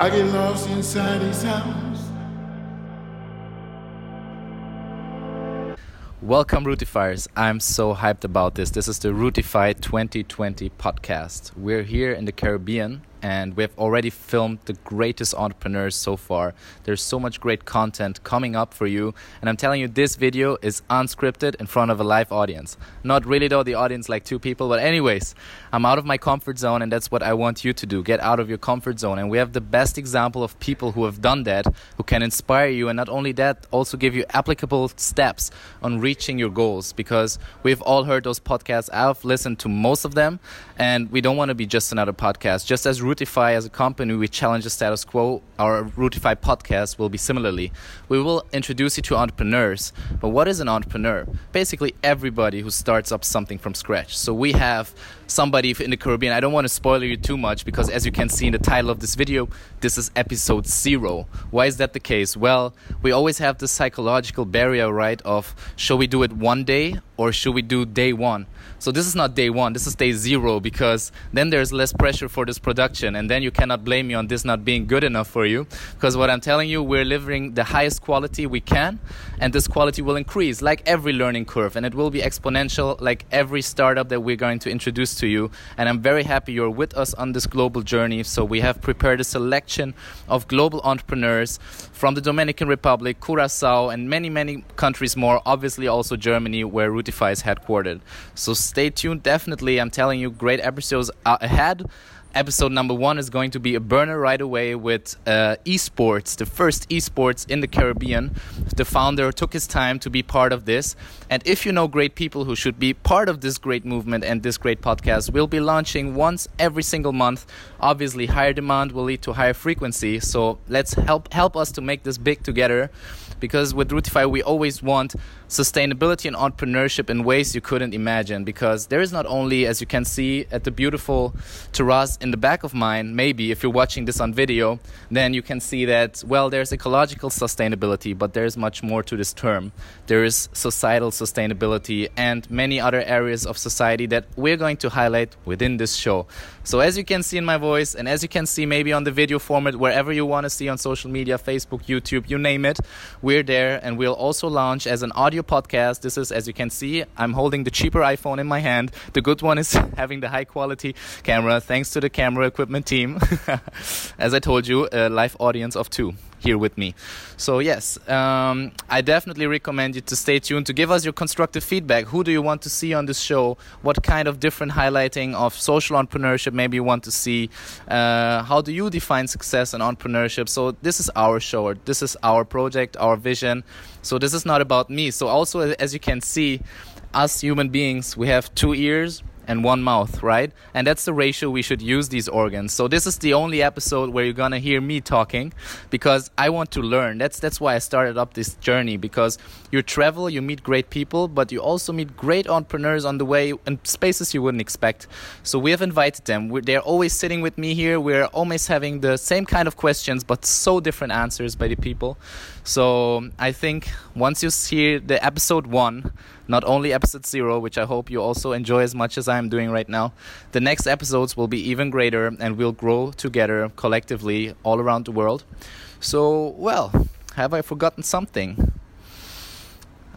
I get lost inside his house. Welcome, Rootifiers. I'm so hyped about this. This is the Rootify 2020 podcast. We're here in the Caribbean and we have already filmed the greatest entrepreneurs so far. There's so much great content coming up for you, and I'm telling you, this video is unscripted in front of a live audience. Not really, though, the audience like two people, but, anyways, I'm out of my comfort zone, and that's what I want you to do get out of your comfort zone. And we have the best example of people who have done that, who can inspire you, and not only that, also give you applicable steps on reaching your goals because we've all heard those podcasts. I've listened to most of them, and we don't want to be just another podcast. Just as Rootify as a company, we challenge the status quo. Our Rootify podcast will be similarly. We will introduce you to entrepreneurs. But what is an entrepreneur? Basically, everybody who starts up something from scratch. So we have somebody in the Caribbean. I don't want to spoil you too much because, as you can see in the title of this video, this is episode zero. Why is that the case? Well, we always have this psychological barrier, right? Of shall we do it one day or should we do day one? So this is not day one, this is day zero because then there's less pressure for this production, and then you cannot blame me on this not being good enough for you. Because what I'm telling you, we're delivering the highest quality we can, and this quality will increase like every learning curve, and it will be exponential like every startup that we're going to introduce to you. And I'm very happy you're with us on this global journey. So we have prepared a selection of global entrepreneurs from the Dominican Republic, Curacao, and many, many countries more, obviously also Germany, where Rootify is headquartered. So stay tuned. Definitely, I'm telling you, great episodes ahead. Episode number one is going to be a burner right away with uh, esports, the first esports in the Caribbean. The founder took his time to be part of this. And if you know great people who should be part of this great movement and this great podcast, we'll be launching once every single month. Obviously, higher demand will lead to higher frequency. So let's help help us to make this big together because with Rootify we always want sustainability and entrepreneurship in ways you couldn't imagine because there is not only as you can see at the beautiful terrace in the back of mine maybe if you're watching this on video then you can see that well there's ecological sustainability but there's much more to this term there is societal sustainability and many other areas of society that we're going to highlight within this show so as you can see in my voice and as you can see maybe on the video format wherever you want to see on social media Facebook YouTube you name it we're there and we'll also launch as an audio podcast. This is, as you can see, I'm holding the cheaper iPhone in my hand. The good one is having the high quality camera, thanks to the camera equipment team. as I told you, a live audience of two here with me. So, yes, um, I definitely recommend you to stay tuned to give us your constructive feedback. Who do you want to see on this show? What kind of different highlighting of social entrepreneurship maybe you want to see? Uh, how do you define success in entrepreneurship? So, this is our show, this is our project, our vision. So, this is not about me. So, also, as you can see, us human beings, we have two ears and one mouth, right? And that's the ratio we should use these organs. So this is the only episode where you're gonna hear me talking because I want to learn. That's that's why I started up this journey because you travel, you meet great people, but you also meet great entrepreneurs on the way in spaces you wouldn't expect. So we have invited them. We're, they're always sitting with me here. We're always having the same kind of questions, but so different answers by the people. So I think once you hear the episode one, not only episode zero, which I hope you also enjoy as much as I'm doing right now, the next episodes will be even greater and we'll grow together collectively all around the world. So, well, have I forgotten something?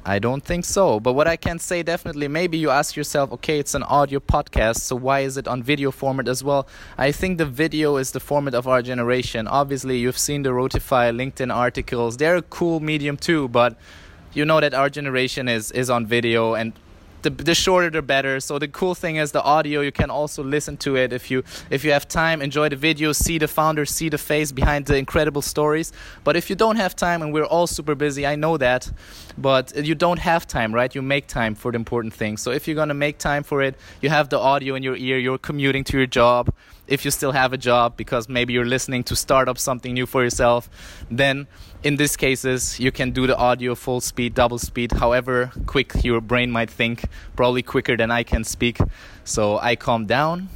I don't think so. But what I can say definitely, maybe you ask yourself, okay, it's an audio podcast, so why is it on video format as well? I think the video is the format of our generation. Obviously, you've seen the Rootify LinkedIn articles. They're a cool medium too, but you know that our generation is is on video and the, the shorter the better. So the cool thing is the audio you can also listen to it. If you if you have time enjoy the video see the founder see the face behind the incredible stories. But if you don't have time and we're all super busy i know that but you don't have time right? You make time for the important things. So if you're going to make time for it you have the audio in your ear you're commuting to your job if you still have a job because maybe you're listening to start up something new for yourself then in these cases you can do the audio full speed double speed however quick your brain might think probably quicker than i can speak. So i calm down.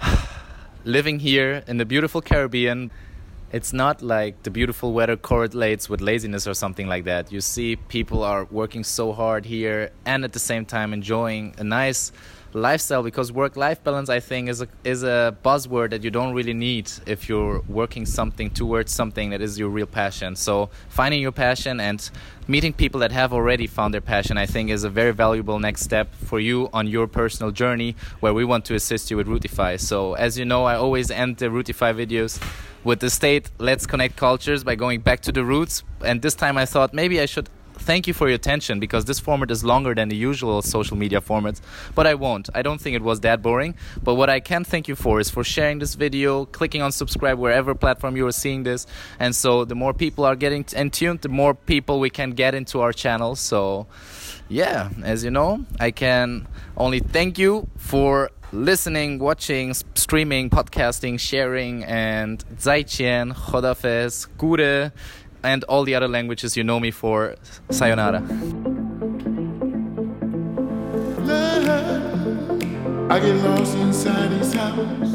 Living here in the beautiful caribbean it's not like the beautiful weather correlates with laziness or something like that you see people are working so hard here and at the same time enjoying a nice lifestyle because work-life balance I think is a is a buzzword that you don't really need if you're working something towards something that is your real passion. So finding your passion and meeting people that have already found their passion I think is a very valuable next step for you on your personal journey where we want to assist you with Rootify. So as you know I always end the Rootify videos with the state let's connect cultures by going back to the roots and this time I thought maybe I should thank you for your attention because this format is longer than the usual social media formats. But I won't. I don't think it was that boring. But what I can thank you for is for sharing this video, clicking on subscribe wherever platform you are seeing this. And so the more people are getting in tuned, the more people we can get into our channel. So yeah, as you know, I can only thank you for listening, watching, streaming, podcasting, sharing, and Zaijian, Chodafes, Gure and all the other languages you know me for. Sayonara. I get lost inside his house.